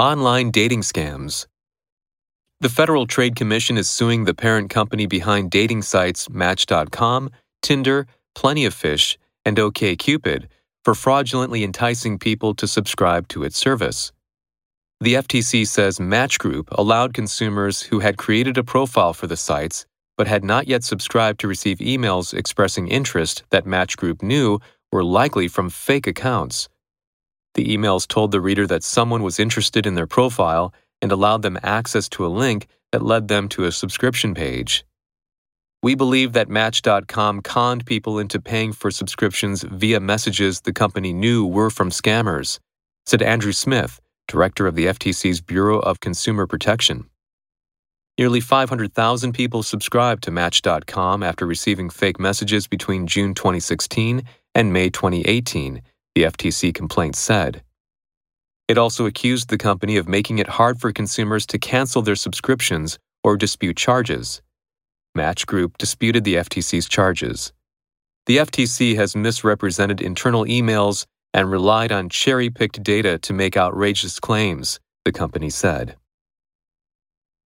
Online dating scams. The Federal Trade Commission is suing the parent company behind dating sites Match.com, Tinder, Plenty of Fish, and OKCupid for fraudulently enticing people to subscribe to its service. The FTC says Match Group allowed consumers who had created a profile for the sites but had not yet subscribed to receive emails expressing interest that Match Group knew were likely from fake accounts. The emails told the reader that someone was interested in their profile and allowed them access to a link that led them to a subscription page. We believe that Match.com conned people into paying for subscriptions via messages the company knew were from scammers, said Andrew Smith, director of the FTC's Bureau of Consumer Protection. Nearly 500,000 people subscribed to Match.com after receiving fake messages between June 2016 and May 2018, the FTC complaint said. It also accused the company of making it hard for consumers to cancel their subscriptions or dispute charges. Match Group disputed the FTC's charges. The FTC has misrepresented internal emails and relied on cherry picked data to make outrageous claims, the company said.